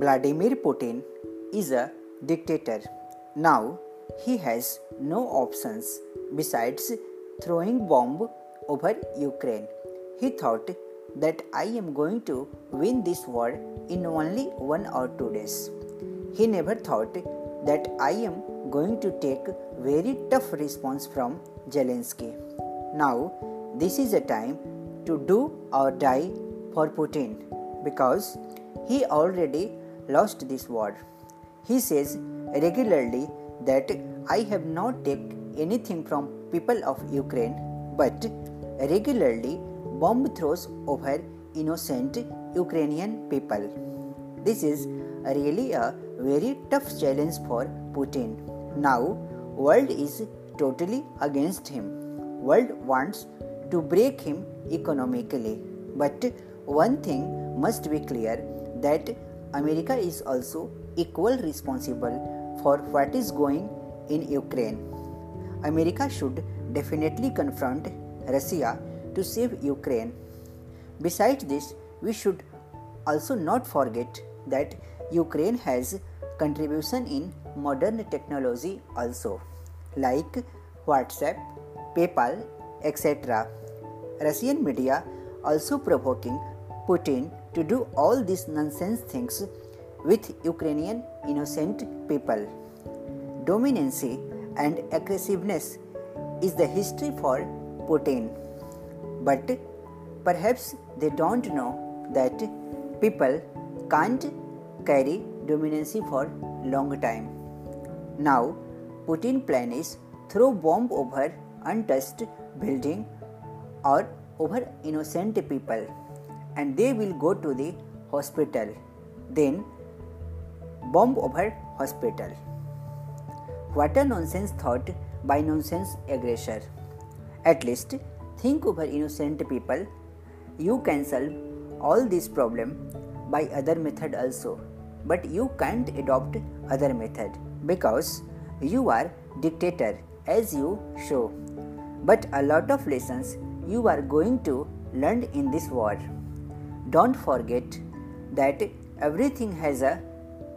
Vladimir Putin is a dictator. Now he has no options besides throwing bomb over Ukraine. He thought that I am going to win this war in only one or two days. He never thought that I am going to take very tough response from Zelensky. Now this is a time to do or die for Putin because he already lost this war. He says regularly that I have not taken anything from people of Ukraine, but regularly bomb throws over innocent Ukrainian people. This is really a very tough challenge for Putin. Now world is totally against him. World wants to break him economically. But one thing must be clear that America is also equal responsible for what is going in Ukraine. America should definitely confront Russia to save Ukraine. Besides this, we should also not forget that Ukraine has contribution in modern technology also like WhatsApp, PayPal, etc. Russian media also provoking Putin to do all these nonsense things with Ukrainian innocent people. Dominancy and aggressiveness is the history for Putin. But perhaps they don't know that people can't carry dominancy for long time. Now Putin plan is throw bomb over untouched building or over innocent people and they will go to the hospital. Then bomb over hospital. What a nonsense thought by nonsense aggressor. At least think over innocent people. You can solve all this problem by other method also but you can't adopt other method because you are dictator as you show. But a lot of lessons you are going to learn in this war. Don't forget that everything has a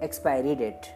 expiry date.